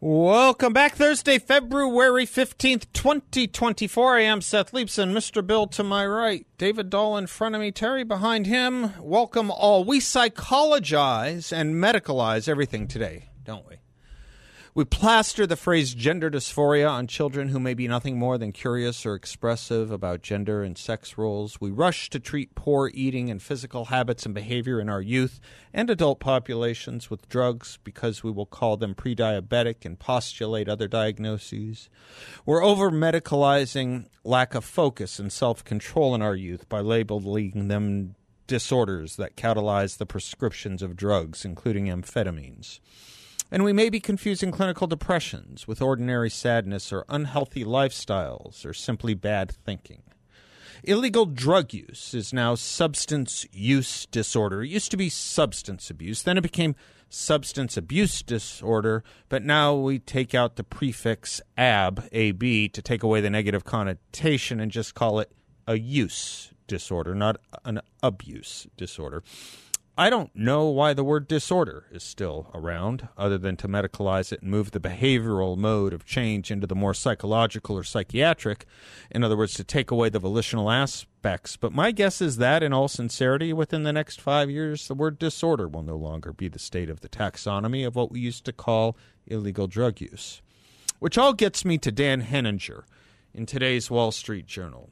Welcome back. Thursday, February 15th, 2024. I am Seth Leibsohn. Mr. Bill to my right. David Dahl in front of me. Terry behind him. Welcome all. We psychologize and medicalize everything today, don't we? We plaster the phrase gender dysphoria on children who may be nothing more than curious or expressive about gender and sex roles. We rush to treat poor eating and physical habits and behavior in our youth and adult populations with drugs because we will call them pre diabetic and postulate other diagnoses. We're over medicalizing lack of focus and self control in our youth by labeling them disorders that catalyze the prescriptions of drugs, including amphetamines. And we may be confusing clinical depressions with ordinary sadness or unhealthy lifestyles or simply bad thinking. Illegal drug use is now substance use disorder. It used to be substance abuse, then it became substance abuse disorder, but now we take out the prefix ab, AB, to take away the negative connotation and just call it a use disorder, not an abuse disorder. I don't know why the word disorder is still around, other than to medicalize it and move the behavioral mode of change into the more psychological or psychiatric. In other words, to take away the volitional aspects. But my guess is that, in all sincerity, within the next five years, the word disorder will no longer be the state of the taxonomy of what we used to call illegal drug use. Which all gets me to Dan Henninger in today's Wall Street Journal.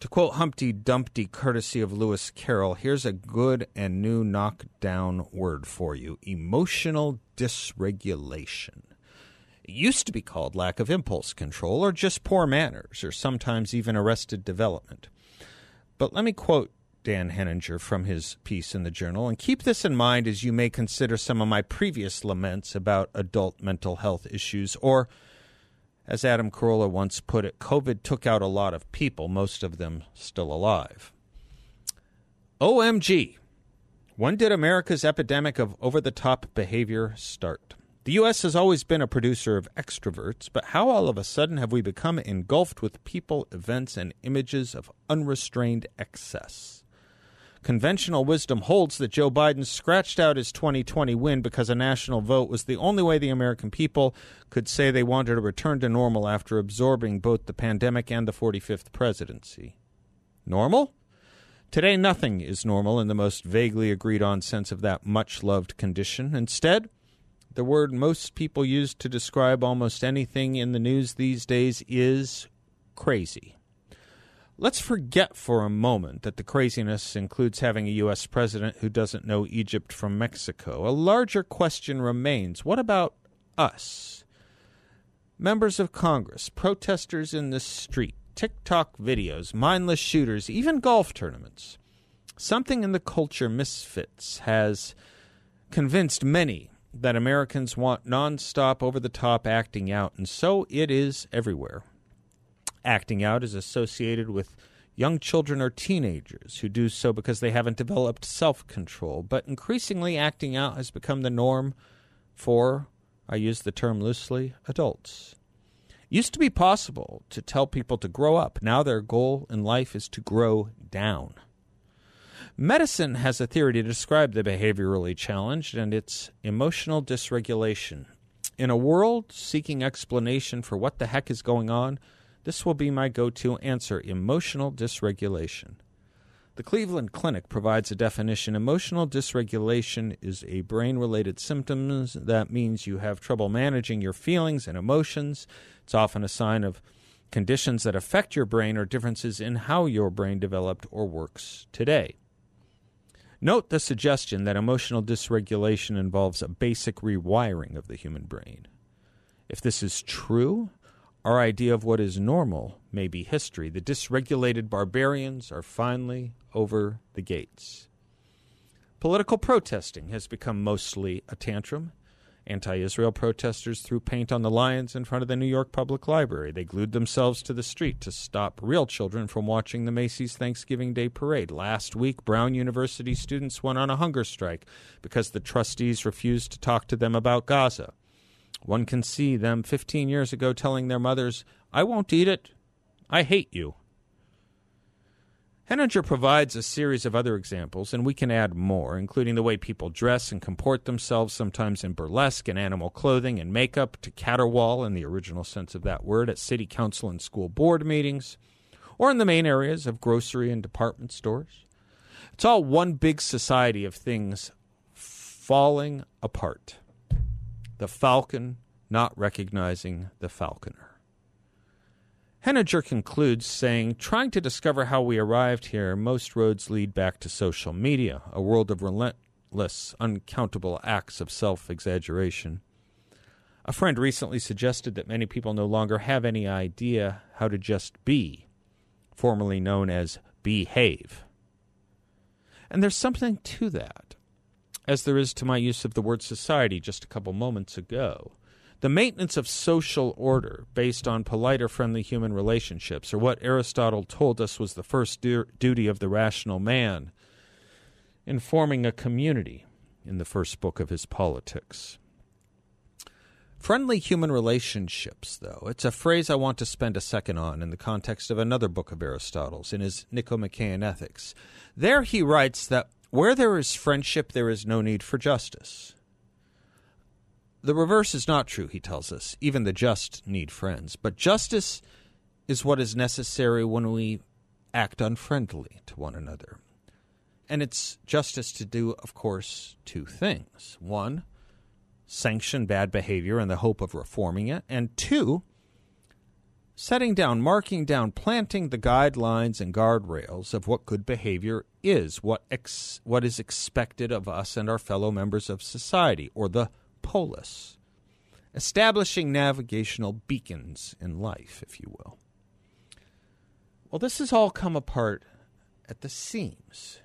To quote Humpty Dumpty, courtesy of Lewis Carroll, here's a good and new knockdown word for you emotional dysregulation. It used to be called lack of impulse control, or just poor manners, or sometimes even arrested development. But let me quote Dan Henninger from his piece in the journal, and keep this in mind as you may consider some of my previous laments about adult mental health issues or as Adam Carolla once put it, COVID took out a lot of people, most of them still alive. OMG. When did America's epidemic of over the top behavior start? The U.S. has always been a producer of extroverts, but how all of a sudden have we become engulfed with people, events, and images of unrestrained excess? Conventional wisdom holds that Joe Biden scratched out his 2020 win because a national vote was the only way the American people could say they wanted a return to normal after absorbing both the pandemic and the 45th presidency. Normal? Today, nothing is normal in the most vaguely agreed on sense of that much loved condition. Instead, the word most people use to describe almost anything in the news these days is crazy. Let's forget for a moment that the craziness includes having a U.S. president who doesn't know Egypt from Mexico. A larger question remains what about us? Members of Congress, protesters in the street, TikTok videos, mindless shooters, even golf tournaments. Something in the culture misfits has convinced many that Americans want nonstop, over the top acting out, and so it is everywhere acting out is associated with young children or teenagers who do so because they haven't developed self control. But increasingly, acting out has become the norm for, I use the term loosely, adults. It used to be possible to tell people to grow up. Now their goal in life is to grow down. Medicine has a theory to describe the behaviorally challenged, and it's emotional dysregulation. In a world seeking explanation for what the heck is going on, this will be my go to answer emotional dysregulation. The Cleveland Clinic provides a definition. Emotional dysregulation is a brain related symptom that means you have trouble managing your feelings and emotions. It's often a sign of conditions that affect your brain or differences in how your brain developed or works today. Note the suggestion that emotional dysregulation involves a basic rewiring of the human brain. If this is true, our idea of what is normal may be history. The dysregulated barbarians are finally over the gates. Political protesting has become mostly a tantrum. Anti Israel protesters threw paint on the lions in front of the New York Public Library. They glued themselves to the street to stop real children from watching the Macy's Thanksgiving Day parade. Last week, Brown University students went on a hunger strike because the trustees refused to talk to them about Gaza. One can see them 15 years ago telling their mothers, I won't eat it. I hate you. Henninger provides a series of other examples, and we can add more, including the way people dress and comport themselves, sometimes in burlesque and animal clothing and makeup, to caterwaul in the original sense of that word at city council and school board meetings, or in the main areas of grocery and department stores. It's all one big society of things falling apart. The falcon not recognizing the falconer. Henninger concludes saying, trying to discover how we arrived here, most roads lead back to social media, a world of relentless, uncountable acts of self exaggeration. A friend recently suggested that many people no longer have any idea how to just be, formerly known as behave. And there's something to that, as there is to my use of the word society just a couple moments ago. The maintenance of social order based on polite or friendly human relationships, or what Aristotle told us was the first du- duty of the rational man in forming a community in the first book of his Politics. Friendly human relationships, though, it's a phrase I want to spend a second on in the context of another book of Aristotle's, in his Nicomachean Ethics. There he writes that where there is friendship, there is no need for justice. The reverse is not true, he tells us. Even the just need friends. But justice is what is necessary when we act unfriendly to one another. And it's justice to do, of course, two things. One, sanction bad behavior in the hope of reforming it. And two, setting down, marking down, planting the guidelines and guardrails of what good behavior is, what, ex- what is expected of us and our fellow members of society, or the polis, establishing navigational beacons in life, if you will. Well, this has all come apart at the seams.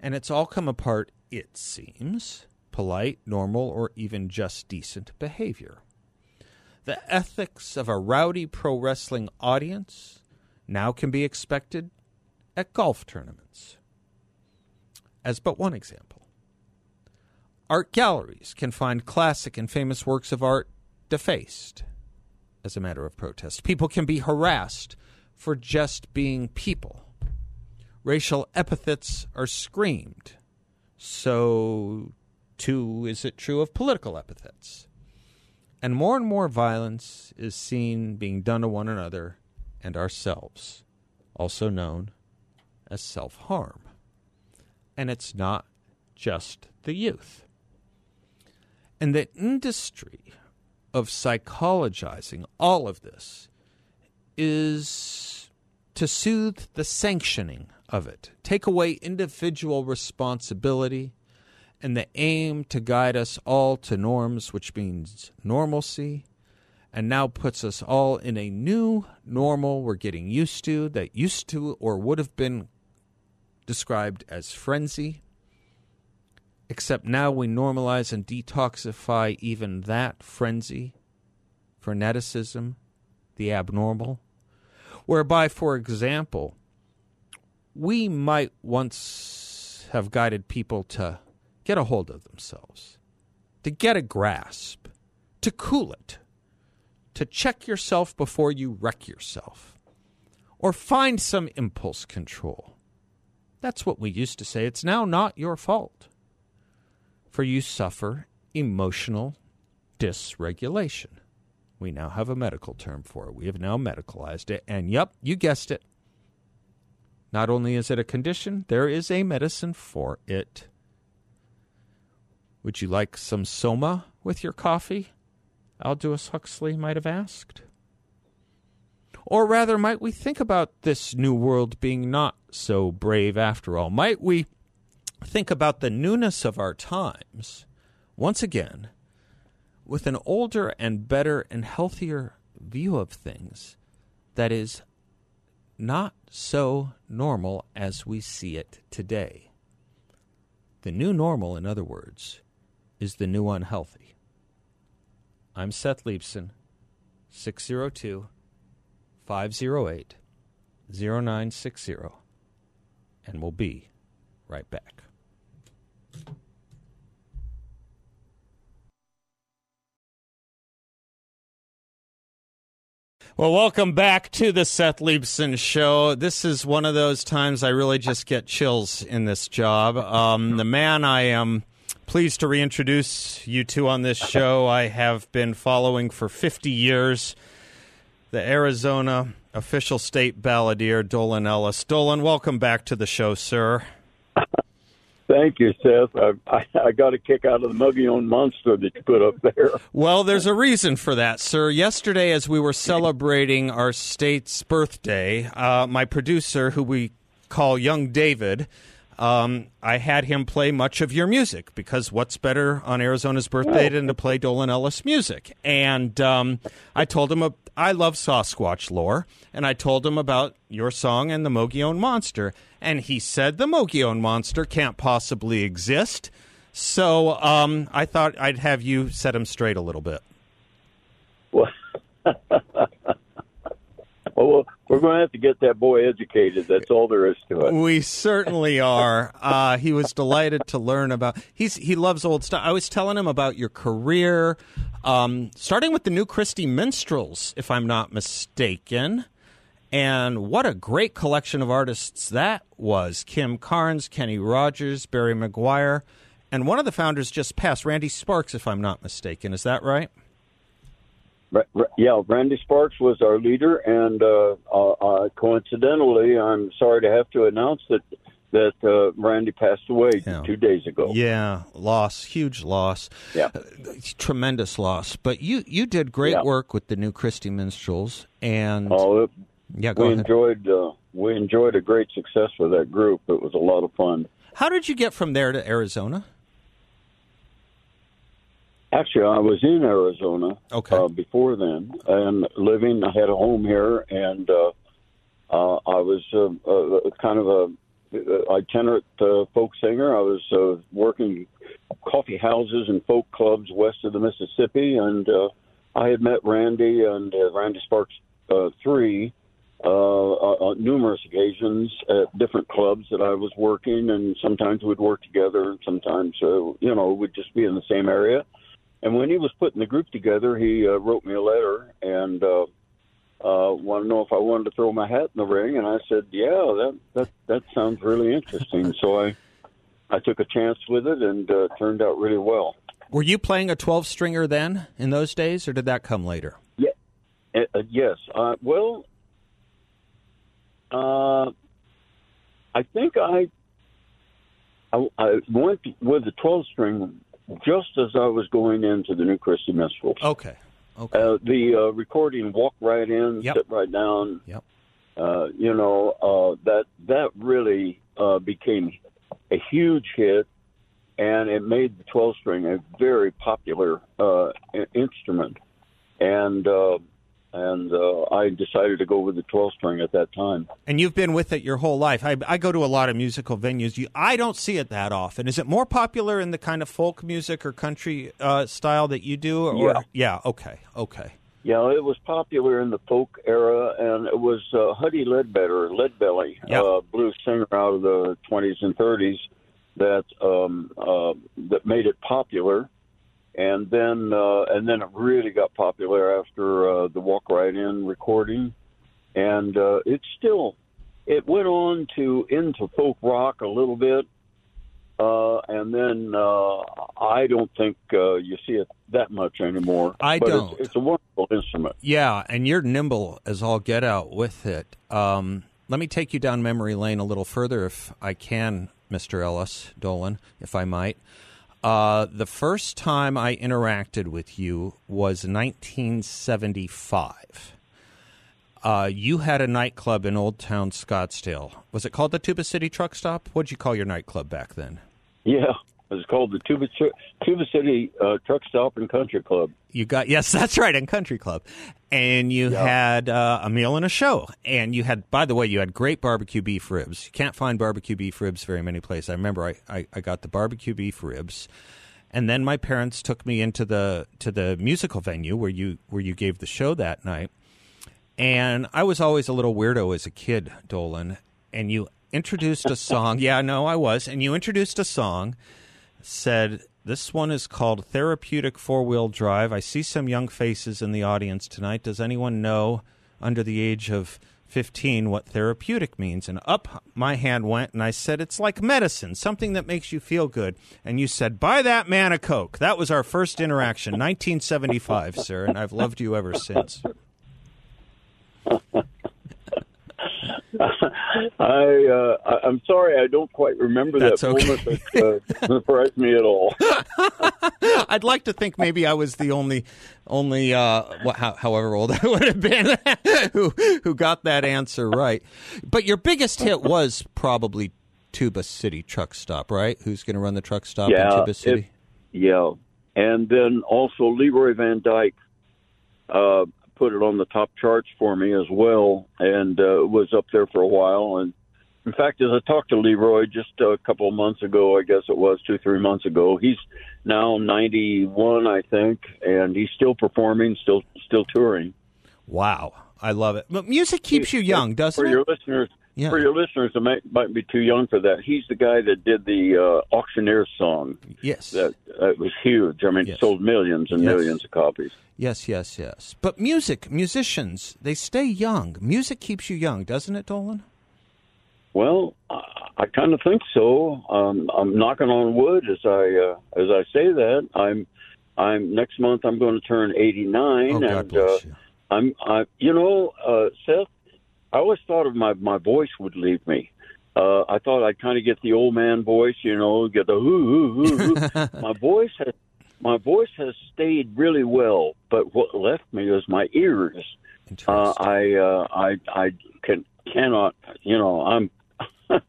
And it's all come apart, it seems, polite, normal, or even just decent behavior. The ethics of a rowdy pro wrestling audience now can be expected at golf tournaments. As but one example. Art galleries can find classic and famous works of art defaced as a matter of protest. People can be harassed for just being people. Racial epithets are screamed. So, too, is it true of political epithets? And more and more violence is seen being done to one another and ourselves, also known as self harm. And it's not just the youth. And the industry of psychologizing all of this is to soothe the sanctioning of it, take away individual responsibility, and the aim to guide us all to norms, which means normalcy, and now puts us all in a new normal we're getting used to that used to or would have been described as frenzy. Except now we normalize and detoxify even that frenzy, freneticism, the abnormal, whereby, for example, we might once have guided people to get a hold of themselves, to get a grasp, to cool it, to check yourself before you wreck yourself, or find some impulse control. That's what we used to say. It's now not your fault for you suffer emotional dysregulation. We now have a medical term for it. We have now medicalized it. And yep, you guessed it. Not only is it a condition, there is a medicine for it. Would you like some soma with your coffee? Aldous Huxley might have asked. Or rather, might we think about this new world being not so brave after all? Might we think about the newness of our times, once again, with an older and better and healthier view of things that is not so normal as we see it today. The new normal, in other words, is the new unhealthy. I'm Seth Leibsohn, 602 508 0960, and we'll be right back. Well, welcome back to the Seth Leibsohn Show. This is one of those times I really just get chills in this job. Um, the man I am pleased to reintroduce you two on this show, I have been following for 50 years, the Arizona official state balladeer, Dolan Ellis. Dolan, welcome back to the show, sir. Thank you, Seth. I, I, I, got a kick out of the Mogollon monster that you put up there. Well, there's a reason for that, sir. Yesterday, as we were celebrating our state's birthday, uh, my producer, who we call Young David, um, I had him play much of your music because what's better on Arizona's birthday than to play Dolan Ellis music? And um, I told him a, I love Sasquatch lore, and I told him about your song and the Mogollon Monster, and he said the Mogollon Monster can't possibly exist. So um, I thought I'd have you set him straight a little bit. Well, well, we're going to have to get that boy educated. That's all there is to it. We certainly are. Uh, he was delighted to learn about. He's he loves old stuff. I was telling him about your career, um, starting with the New Christy Minstrels, if I'm not mistaken. And what a great collection of artists that was. Kim Carnes, Kenny Rogers, Barry McGuire, and one of the founders just passed, Randy Sparks, if I'm not mistaken. Is that right? Yeah, Randy Sparks was our leader, and uh, uh, uh, coincidentally, I'm sorry to have to announce that that uh, Randy passed away yeah. two days ago. Yeah, loss, huge loss. Yeah, uh, tremendous loss. But you you did great yeah. work with the New Christy Minstrels, and oh, it, yeah, go we ahead. enjoyed uh, we enjoyed a great success with that group. It was a lot of fun. How did you get from there to Arizona? Actually, I was in Arizona okay. uh, before then, and living. I had a home here, and uh, uh, I was uh, uh, kind of a itinerant uh, folk singer. I was uh, working coffee houses and folk clubs west of the Mississippi, and uh, I had met Randy and uh, Randy Sparks uh, three uh, on numerous occasions at different clubs that I was working, and sometimes we'd work together, and sometimes uh, you know we'd just be in the same area. And when he was putting the group together, he uh, wrote me a letter and uh, uh, wanted to know if I wanted to throw my hat in the ring. And I said, "Yeah, that that that sounds really interesting." so I I took a chance with it, and uh, turned out really well. Were you playing a twelve stringer then in those days, or did that come later? Yeah, uh, yes. Uh, well, uh, I think I I, I went with the twelve string just as I was going into the New Christy Minstrels. Okay. Okay. Uh, the uh, recording, walk right in, yep. sit right down. Yep. Uh, you know uh, that that really uh, became a huge hit, and it made the twelve string a very popular uh, instrument. And and uh, I decided to go with the 12 string at that time. And you've been with it your whole life. I, I go to a lot of musical venues. You, I don't see it that often. Is it more popular in the kind of folk music or country uh, style that you do? Or, yeah. Yeah. Okay. Okay. Yeah, it was popular in the folk era, and it was uh, Huddie Ledbetter, Leadbelly, yep. uh, blues singer out of the 20s and 30s, that um, uh, that made it popular and then uh, and then it really got popular after uh, the Walk Right In recording, and uh, it still it went on to into folk rock a little bit, uh, and then uh, I don't think uh, you see it that much anymore. I but don't. It's, it's, a wonderful instrument. Yeah, and you're nimble as all get out with it. Um, let me take you down memory lane a little further, if I can, Mister Ellis Dolan, if I might. Uh, the first time I interacted with you was 1975. Uh, you had a nightclub in Old Town Scottsdale. Was it called the Tuba City Truck Stop? What'd you call your nightclub back then? Yeah, it was called the Tuba, Tuba City uh, Truck Stop and Country Club. You got yes, that's right, and Country Club, and you yeah. had uh, a meal and a show, and you had, by the way, you had great barbecue beef ribs. You can't find barbecue beef ribs very many places. I remember I, I, I got the barbecue beef ribs, And then my parents took me into the to the musical venue where you where you gave the show that night. And I was always a little weirdo as a kid, Dolan. And you introduced a song. yeah, no, I was. And you introduced a song. Said this one is called Therapeutic Four Wheel Drive. I see some young faces in the audience tonight. Does anyone know under the age of 15 what therapeutic means. And up my hand went, and I said, It's like medicine, something that makes you feel good. And you said, Buy that man a Coke. That was our first interaction, 1975, sir, and I've loved you ever since. I uh, I'm sorry, I don't quite remember That's that okay. moment. That uh, surprised me at all. I'd like to think maybe I was the only, only, uh, wh- how, however old I would have been, who who got that answer right. But your biggest hit was probably Tuba City Truck Stop, right? Who's going to run the truck stop in Yeah, Tuba City? Yeah, and then also Leroy Van Dyke uh, put it on the top charts for me as well, and uh, was up there for a while. And in fact, as I talked to Leroy just a couple of months ago, I guess it was two, three months ago, he's now 91, I think, and he's still performing, still still touring. Wow, I love it. But music keeps you young, doesn't for it? For your listeners. Yeah. For your listeners that might, might be too young for that, he's the guy that did the uh, auctioneer song. Yes. That, was huge. I mean, Yes. it sold millions and Yes. millions of copies. Yes, yes, yes. But music, musicians, they stay young. Music keeps you young, doesn't it, Dolan? Well, I, I kind of think so. Um, I'm knocking on wood as I uh, as I say that. I'm I'm next month. I'm going to turn 89, Oh, and uh, you. I'm I you know uh, Seth. I always thought of my my voice would leave me. Uh, I thought I'd kind of get the old man voice, you know, get the hoo hoo hoo. hoo. my voice has my voice has stayed really well, but what left me was my ears. Uh, I uh, I I can cannot you know I'm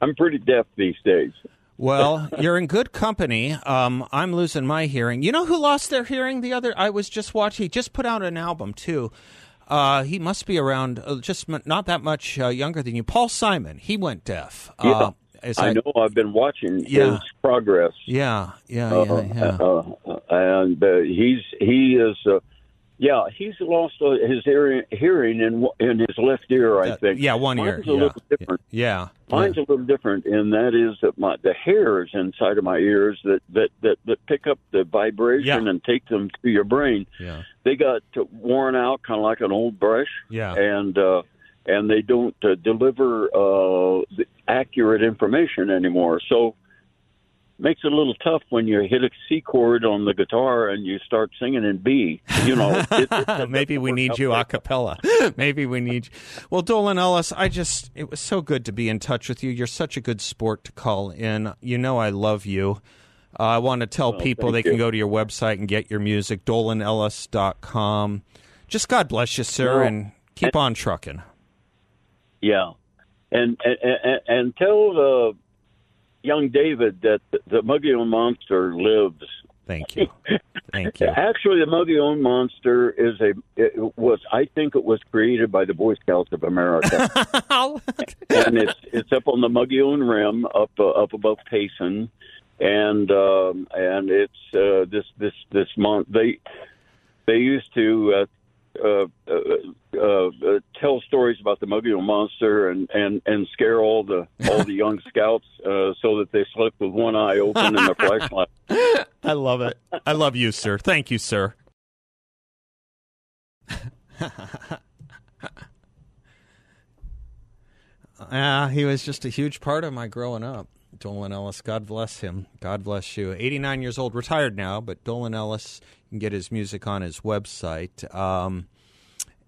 I'm pretty deaf these days. Well, you're in good company. Um, I'm losing my hearing. You know who lost their hearing the other? I was just watching. He just put out an album too. Uh, he must be around uh, just m- not that much uh, younger than you. Paul Simon. He went deaf. Yeah, Uh, as I know. I've been watching Yeah. his progress, Yeah, yeah, uh, yeah, yeah. uh, and uh, he's he is. Yeah, he's lost uh, his hearing, hearing in in his left ear. I Uh, think. yeah, one ear. Mine's a yeah. little different. Yeah. Mine's a little different, and that is that my the hairs inside of my ears that that that, that pick up the vibration Yeah. and take them to your brain. Yeah. They got worn out, kind of like an old brush. Yeah. and uh, and they don't uh, deliver uh, the accurate information anymore. So makes it a little tough when you hit a C chord on the guitar and you start singing in B. You know, it, it, Maybe we need you a cappella. Maybe we need you. Well, Dolan Ellis, I just, it was so good to be in touch with you. You're such a good sport to call in. You know I love you. Uh, I want to tell people thank they can go to your website and get your music, dolanellis.com. Just God bless you, sir, Well, and keep on trucking. Yeah, and and and, and tell uh, young David that the, Mogollon Monster lives. Thank you. Thank you. Actually, the Mogollon Monster is a it was I think it was created by the Boy Scouts of America, and it's it's up on the Mogollon Rim, up uh, up above Payson, and um, and it's uh, this this this month they they used to. Uh, uh, uh, uh, uh, tell stories about the Mogollon Monster and, and, and scare all the all the young scouts uh, so that they slept with one eye open and their flashlight. I love it. I love you, sir. Thank you, sir. Ah, he was just a huge part of my growing up. Dolan Ellis, God bless him. God bless you. 89 years old, retired now, but Dolan Ellis, you can get his music on his website. Um,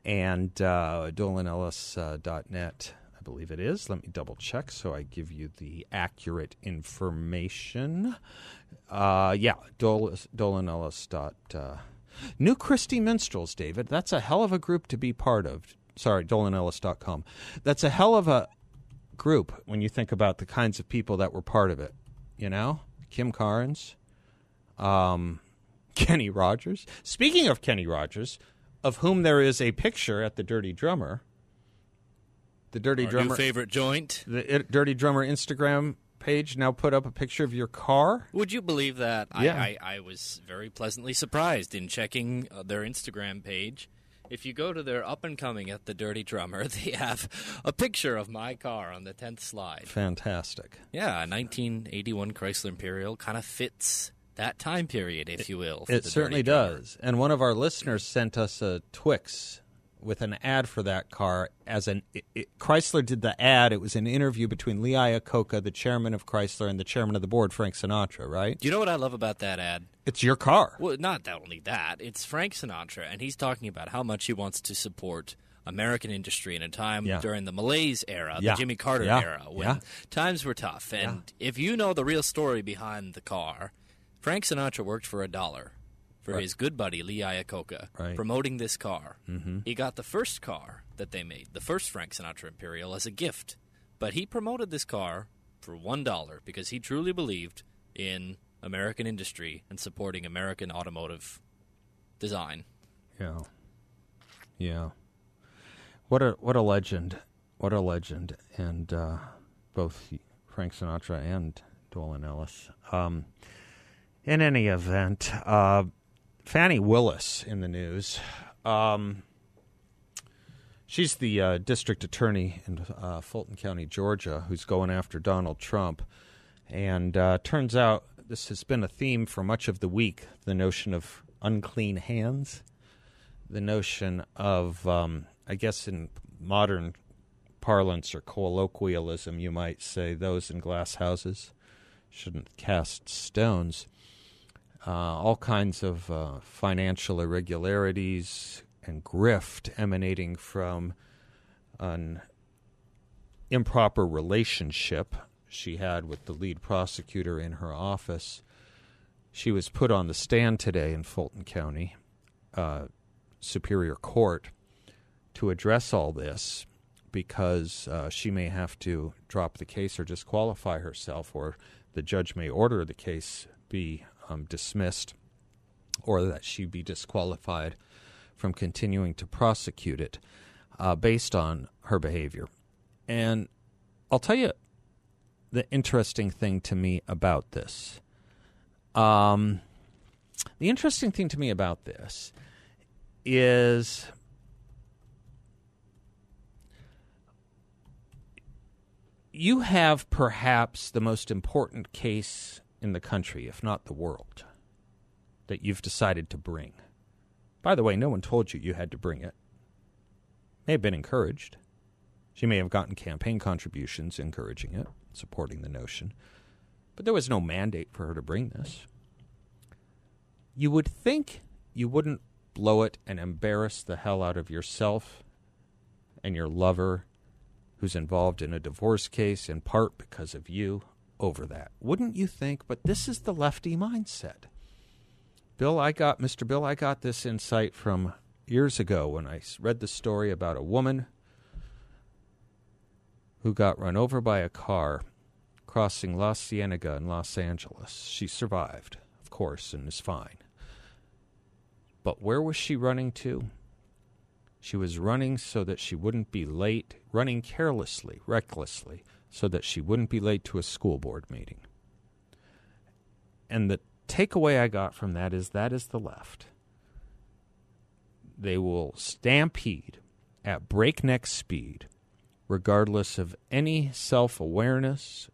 and uh, dolanellis.net, I believe it is. Let me double check so I give you the accurate information. Uh, yeah, Dol- Dolanellis. Dot, uh, New Christy Minstrels, David. That's a hell of a group to be part of. Sorry, dolanellis.com. That's a hell of a group when you think about the kinds of people that were part of it. You know, Kim Carnes, um, Kenny Rogers. Speaking of Kenny Rogers, of whom there is a picture at the Dirty Drummer. The Dirty Our Drummer favorite joint. the I- Dirty Drummer Instagram page now put up a picture of your car. Would you believe that? Yeah. I, I, I was very pleasantly surprised in checking uh, their Instagram page. If you go to their up and coming at the Dirty Drummer, they have a picture of my car on the 10th slide. Fantastic. Yeah, a 1981 Chrysler Imperial kind of fits that time period, if you will. It certainly does. And one of our listeners sent us a Twix with an ad for that car. As an it, it- Chrysler did the ad. It was an interview between Lee Iacocca, the chairman of Chrysler, and the chairman of the board, Frank Sinatra. Right? Do you know what I love about that ad? It's your car. Well, not that only that. It's Frank Sinatra, and he's talking about how much he wants to support American industry in a time Yeah. during the malaise era, Yeah. the Jimmy Carter Yeah. era, when times were tough. And if you know the real story behind the car, Frank Sinatra worked for a dollar for his good buddy Lee Iacocca Right. promoting this car. Mm-hmm. He got the first car that they made, the first Frank Sinatra Imperial, as a gift. But he promoted this car for one dollar because he truly believed in American industry and supporting American automotive design. Yeah. Yeah. What a what a legend. What a legend. And uh, both Frank Sinatra and Dolan Ellis. Um, in any event, uh, Fani Willis in the news. Um, she's the uh, district attorney in uh, Fulton County, Georgia, who's going after Donald Trump. And uh, turns out this has been a theme for much of the week the notion of unclean hands the notion of, um, I guess, in modern parlance or colloquialism, you might say, those in glass houses shouldn't cast stones. Uh, all kinds of uh, financial irregularities and grift emanating from an improper relationship she had with the lead prosecutor in her office. She was put on the stand today in Fulton County. Uh, Superior Court to address all this because uh, she may have to drop the case or disqualify herself, or the judge may order the case be um, dismissed or that she be disqualified from continuing to prosecute it uh, based on her behavior. And I'll tell you the interesting thing to me about this. Um, the interesting thing to me about this is you have perhaps the most important case in the country, if not the world, that you've decided to bring. By the way, no one told you you had to bring it. May have been encouraged. She may have gotten campaign contributions encouraging it, supporting the notion. But there was no mandate for her to bring this. You would think you wouldn't blow it and embarrass the hell out of yourself and your lover who's involved in a divorce case in part because of you over that. Wouldn't you think? But this is the lefty mindset. Bill, I got, Mr. Bill, I got this insight from years ago when I read the story about a woman who got run over by a car crossing La Cienega in Los Angeles. She survived, of course, and is fine. But where was she running to? She was running so that she wouldn't be late, running carelessly, recklessly, so that she wouldn't be late to a school board meeting. And the takeaway I got from that is that is the left. They will stampede at breakneck speed, regardless of any self awareness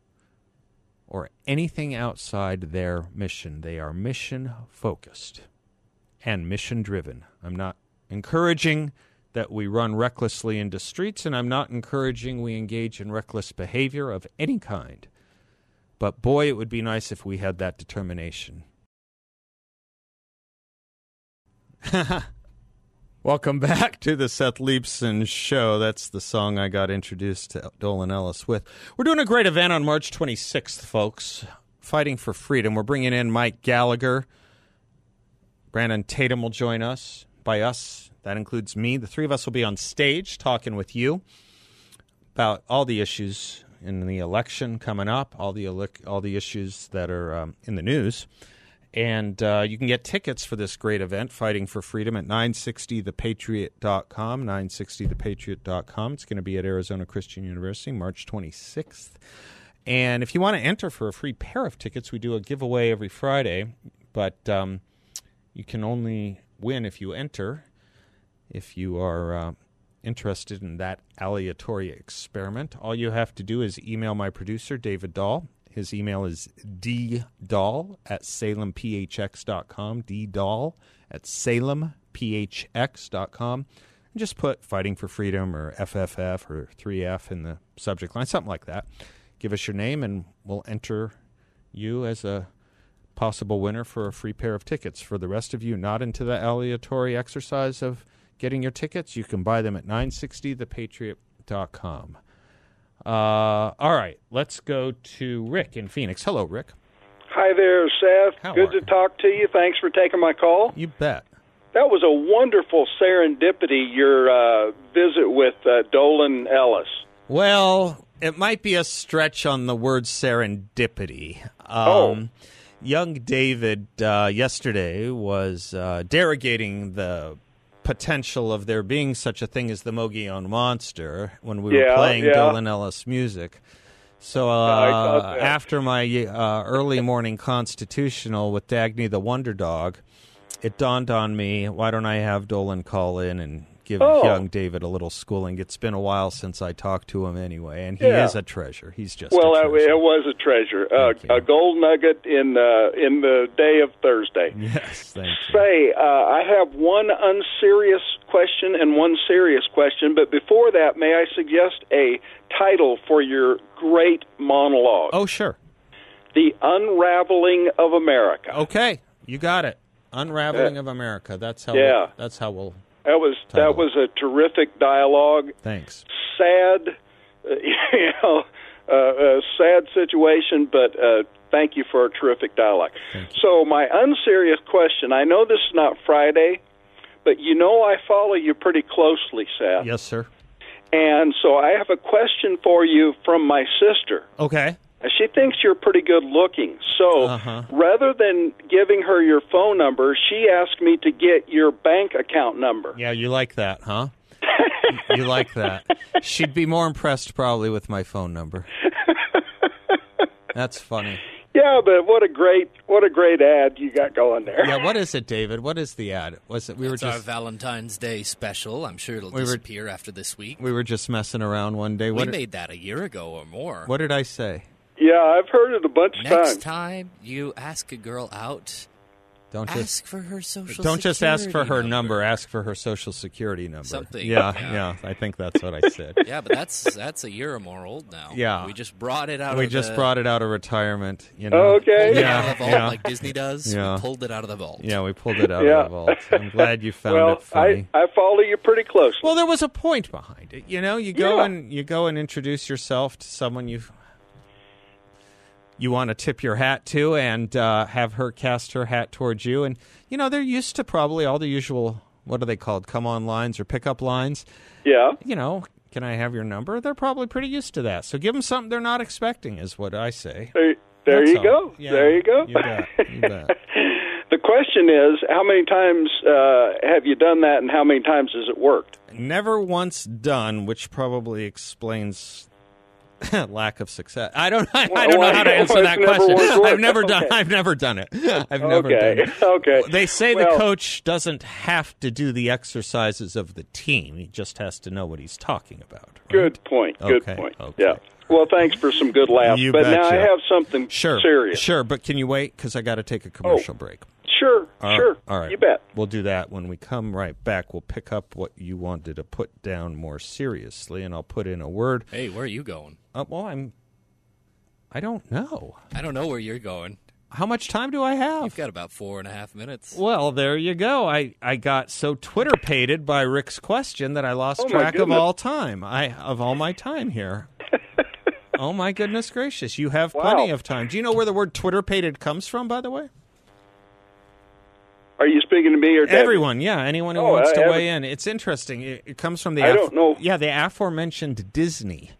or anything outside their mission. They are mission focused and mission driven. I'm not encouraging that we run recklessly into streets, and I'm not encouraging we engage in reckless behavior of any kind. But boy, it would be nice if we had that determination. Welcome back to the Seth Leibsohn Show. That's the song I got introduced to Dolan Ellis with. We're doing a great event on March 26th, folks. Fighting for Freedom. We're bringing in Mike Gallagher. Brandon Tatum will join us. By us, that includes me. The three of us will be on stage talking with you about all the issues in the election coming up, all the all the issues that are um, in the news. And uh, you can get tickets for this great event, Fighting for Freedom, at 960thepatriot.com, 960thepatriot.com. It's going to be at Arizona Christian University, March 26th. And if you want to enter for a free pair of tickets, we do a giveaway every Friday, but um, you can only win if you enter. If you are uh, interested in that aleatory experiment, all you have to do is email my producer, David Dahl. His email is ddahl at salemphx.com, ddahl at salemphx.com. And just put Fighting for Freedom or FFF or 3F in the subject line, something like that. Give us your name, and we'll enter you as a possible winner for a free pair of tickets. For the rest of you not into the aleatory exercise of getting your tickets, you can buy them at 960thepatriot.com. Uh, all right, let's go to Rick in Phoenix. Hello, Rick. Hi there, Seth. How Good to you? talk to you. Thanks for taking my call. You bet. That was a wonderful serendipity, your uh, visit with uh, Dolan Ellis. Well, it might be a stretch on the word serendipity. Um, Oh. Young David uh, yesterday was uh, derogating the potential of there being such a thing as the Mogollon Monster when we were playing yeah. Dolan Ellis music. So uh, after my uh, early morning constitutional with Dagny the Wonder Dog, it dawned on me: why don't I have Dolan call in and give Oh. young David a little schooling? It's been a while since I talked to him anyway, and he Yeah. is a treasure. He's just Well, a treasure. it was a treasure, uh, a gold nugget in uh, in the day of Thursday. yes, thank you. Say, uh, I have one unserious question and one serious question, but before that, may I suggest a title for your great monologue? Oh, sure. The Unraveling of America. Okay, you got it. Unraveling of America. That's how. Yeah. That's how we'll. That was Title. that was a terrific dialogue. Thanks. Sad, uh, you know, uh, a sad situation, but uh, thank you for a terrific dialogue. So my unserious question: I know this is not Friday, but you know I follow you pretty closely, Seth, Yes, sir. and so I have a question for you from my sister. Okay. She thinks you're pretty good looking. So Uh-huh. rather than giving her your phone number, she asked me to get your bank account number. Yeah, you like that, huh? you like that. She'd be more impressed probably with my phone number. That's funny. Yeah, but what a great what a great ad you got going there. Yeah, what is it, David? What is the ad? Was it we were It's our just Valentine's Day special. I'm sure it'll We were- disappear after this week. we were just messing around one day. We did, made that a year ago or more. what did I say? Yeah, I've heard it a bunch of times. Next time you ask a girl out, Don't ask just for her social. don't just ask for her security number. Ask for her social security number. Something, Yeah, yeah. yeah. I think that's what I said. Yeah, but that's that's a year or more old now. Yeah. we just brought it out. we of just the, brought it out of retirement. You know. Oh, Okay. pulled Yeah, out of the vault yeah. like Disney does. Yeah. We pulled it out of the vault. Yeah, we pulled it out Yeah. of the vault. I'm glad you found well, it funny. I I follow you pretty closely. Well, there was a point behind it. You know, you go Yeah. and you go and introduce yourself to someone you you want to tip your hat to, and uh, have her cast her hat towards you. And you know, they're used to probably all the usual what are they called? Come on lines or pickup lines. yeah. You know, can I have your number? They're probably pretty used to that. So give them something they're not expecting, is what I say. There, there you all. go. Yeah, there you go. You bet. You bet. the question is, how many times uh, have you done that, and how many times has it worked? Never once done, which probably explains lack of success. I don't. I, Well, don't know how to answer why that it's never question. I've never done. Okay. I've never done it. I've never okay. done it. Okay. They say Well, the coach doesn't have to do the exercises of the team. He just has to know what he's talking about. right? Good point. Good Okay, point. okay. Yeah. Well, thanks for some good laughs. You but now I have something Sure. serious. Sure, but can you wait? Because I got to take a commercial oh. break. Sure. All right, sure. All right. You bet. We'll do that when we come right back. We'll pick up what you wanted to put down more seriously, and I'll put in a word. Hey, where are you going? Uh, well, I'm. I don't know. I don't know where you're going. How much time do I have? You've got about four and a half minutes. Well, there you go. I, I got so Twitter pated by Rick's question that I lost Oh, my track of all time. I of all my time here. oh my goodness gracious! You have Wow. plenty of time. Do you know where the word Twitter pated comes from? By the way, Are you speaking to me or Debbie? everyone, yeah, anyone who Oh, wants uh, to every- weigh in. It's interesting. It, it comes from the I don't know. yeah the aforementioned Disney.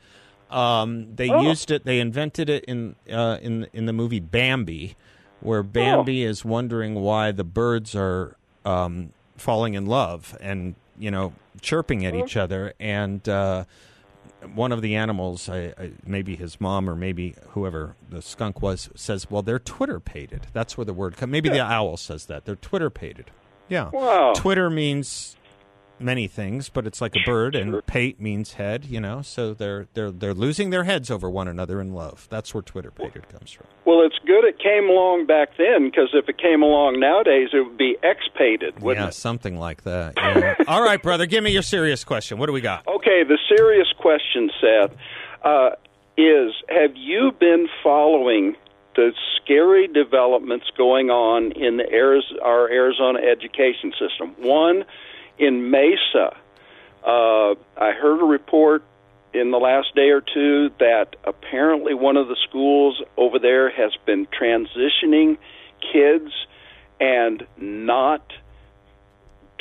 Um, they Oh. used it. They invented it in uh, in in the movie Bambi, where Bambi is wondering why the birds are um, falling in love and you know chirping at each other. And uh, one of the animals, I, I, maybe his mom or maybe whoever the skunk was, says, "Well, they're Twitter pated." That's where the word comes. Maybe the owl says that they're Twitter pated. Yeah. Wow. Twitter means many things, but it's like a bird, and pate means head. You know, so they're they're they're losing their heads over one another in love. That's where Twitter pated comes from. Well, it's good it came along back then because if it came along nowadays, it would be expated, wouldn't yeah, it? something like that. Yeah. All right, brother, give me your serious question. What do we got? Okay, the serious question, Seth, uh, is have you been following the scary developments going on in the Ariz- our Arizona education system? One, in Mesa, uh, I heard a report in the last day or two that apparently one of the schools over there has been transitioning kids and not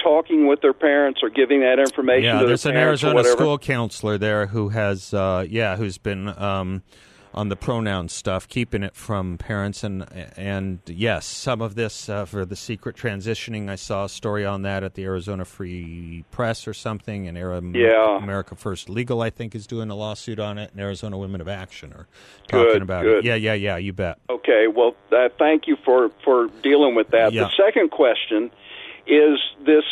talking with their parents or giving that information Yeah, to there's an Arizona school counselor there who has, uh, yeah, who's been um, on the pronoun stuff, keeping it from parents, and and yes, some of this uh, for the secret transitioning. I saw a story on that at the Arizona Free Press or something, and Ari- Yeah. America First Legal, I think, is doing a lawsuit on it, and Arizona Women of Action are talking Good, about good. it. Yeah, yeah, yeah, you bet. Okay, well, uh, thank you for for dealing with that. Yeah. The second question is this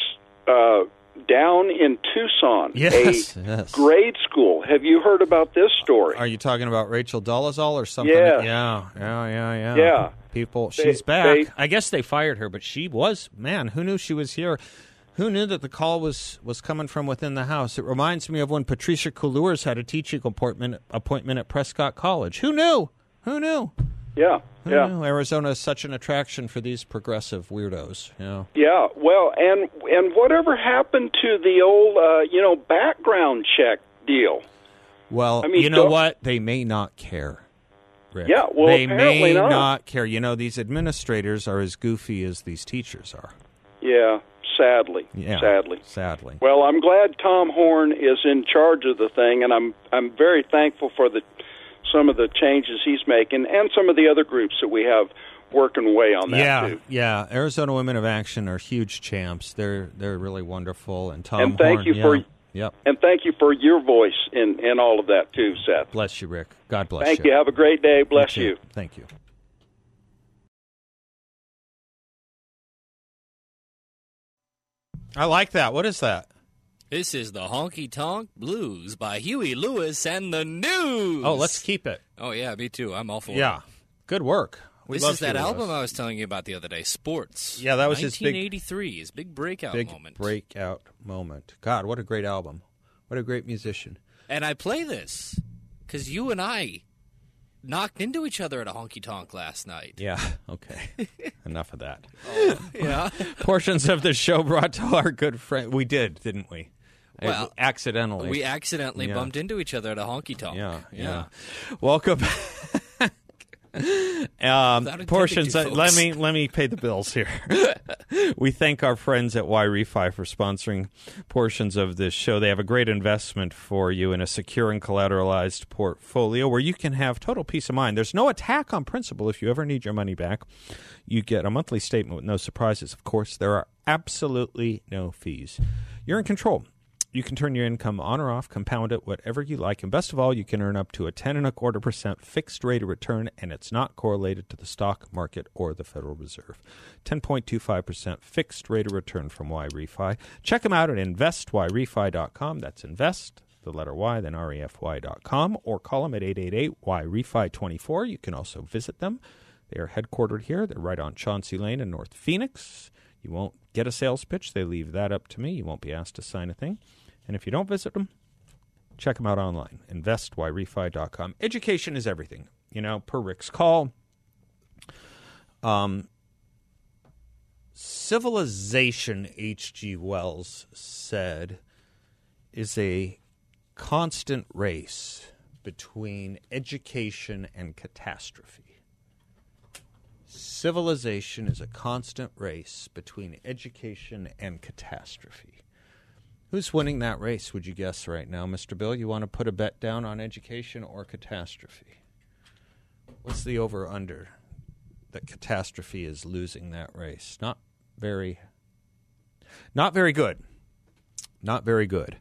uh, down in Tucson, Yes, a yes. grade school. Have you heard about this story? Are you talking about Rachel Dolezal or something? Yeah. yeah, yeah, yeah, yeah. Yeah. People, They- she's back. they- I guess they fired her, but she was man. Who knew she was here? Who knew that the call was was coming from within the house? It reminds me of when Patrisse Cullors had a teaching appointment appointment at Prescott College. Who knew? Who knew? Yeah, yeah. knew? Arizona is such an attraction for these progressive weirdos. Yeah. Yeah, well, and and whatever happened to the old, uh, you know, background check deal? Well, I mean, you know what? They may not care. Rick. Yeah, well, they may not. care. You know, these administrators are as goofy as these teachers are. Yeah, sadly, Yeah, sadly. sadly. Well, I'm glad Tom Horne is in charge of the thing, and I'm I'm very thankful for the some of the changes he's making, and some of the other groups that we have working way on that yeah, too. yeah. Arizona Women of Action are huge champs. They're they're really wonderful. And Tom And thank Horne, you yeah. for- Yep. And thank you for your voice in in all of that too, Seth. Bless you, Rick. God bless Thank you. you. Have a great day. Bless too. you. Thank you. I like that. What is that? This is the Honky Tonk Blues by Huey Lewis and the News. Oh, let's keep it. Oh yeah, me too. I'm all for it. Yeah. Good work. We this love is that album I was telling you about the other day, Sports. Yeah, that was his big- 1983, his big breakout big moment. breakout moment. God, what a great album. What a great musician. And I play this because you and I knocked into each other at a honky tonk last night. Yeah. Okay. Enough of that. Oh, yeah. Portions of the show brought to our good friend. We did, didn't we? Well, accidentally. we accidentally Yeah. bumped into each other at a honky tonk. Yeah, yeah. Welcome. um, portions. to, let me let me pay the bills here. we thank our friends at YRefy for sponsoring portions of this show. They have a great investment for you in a secure and collateralized portfolio where you can have total peace of mind. There's no attack on principle if you ever need your money back. You get a monthly statement with no surprises. Of course, there are absolutely no fees. You're in control. You can turn your income on or off, compound it, whatever you like, and best of all, you can earn up to a ten and a quarter percent fixed rate of return, and it's not correlated to the stock market or the Federal Reserve. Ten point two five percent fixed rate of return from YRefy. Check them out at investYRefy.com. That's invest the letter Y, then refy.com, or call them at 888 YRefy 24. You can also visit them. They are headquartered here. They're right on Chauncey Lane in North Phoenix. You won't get a sales pitch. They leave that up to me. You won't be asked to sign a thing. And if you don't visit them, check them out online. InvestYRefy.com. Education is everything. You know, per Rick's call. Um, civilization, H.G. Wells said, is a constant race between education and catastrophe. Civilization is a constant race between education and catastrophe. Who's winning that race, would you guess right now, Mr. Bill? You want to put a bet down on education or catastrophe? What's the over under that catastrophe is losing that race? Not very not very good. Not very good.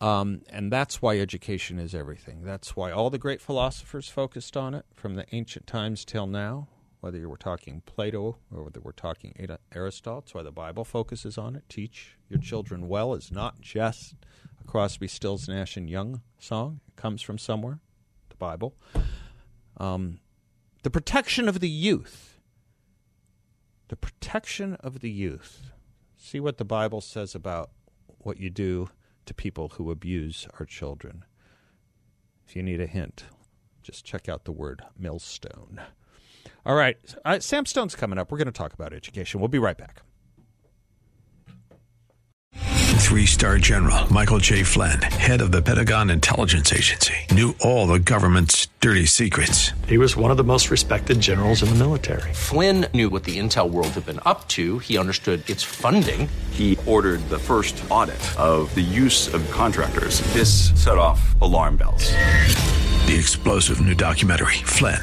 Um, and that's why education is everything. That's why all the great philosophers focused on it from the ancient times till now, whether you were talking Plato or whether we're talking Aristotle. That's why the Bible focuses on it. Teach your children well is not just a Crosby, Stills, Nash, and Young song. It comes from somewhere, the Bible. Um, the protection of the youth. The protection of the youth. See what the Bible says about what you do to people who abuse our children. If you need a hint, just check out the word millstone. All right, uh, Sam Stone's coming up. We're going to talk about education. We'll be right back. Three star general Michael J. Flynn, head of the Pentagon Intelligence Agency, knew all the government's dirty secrets. He was one of the most respected generals in the military. Flynn knew what the intel world had been up to, he understood its funding. He ordered the first audit of the use of contractors. This set off alarm bells. The explosive new documentary, Flynn,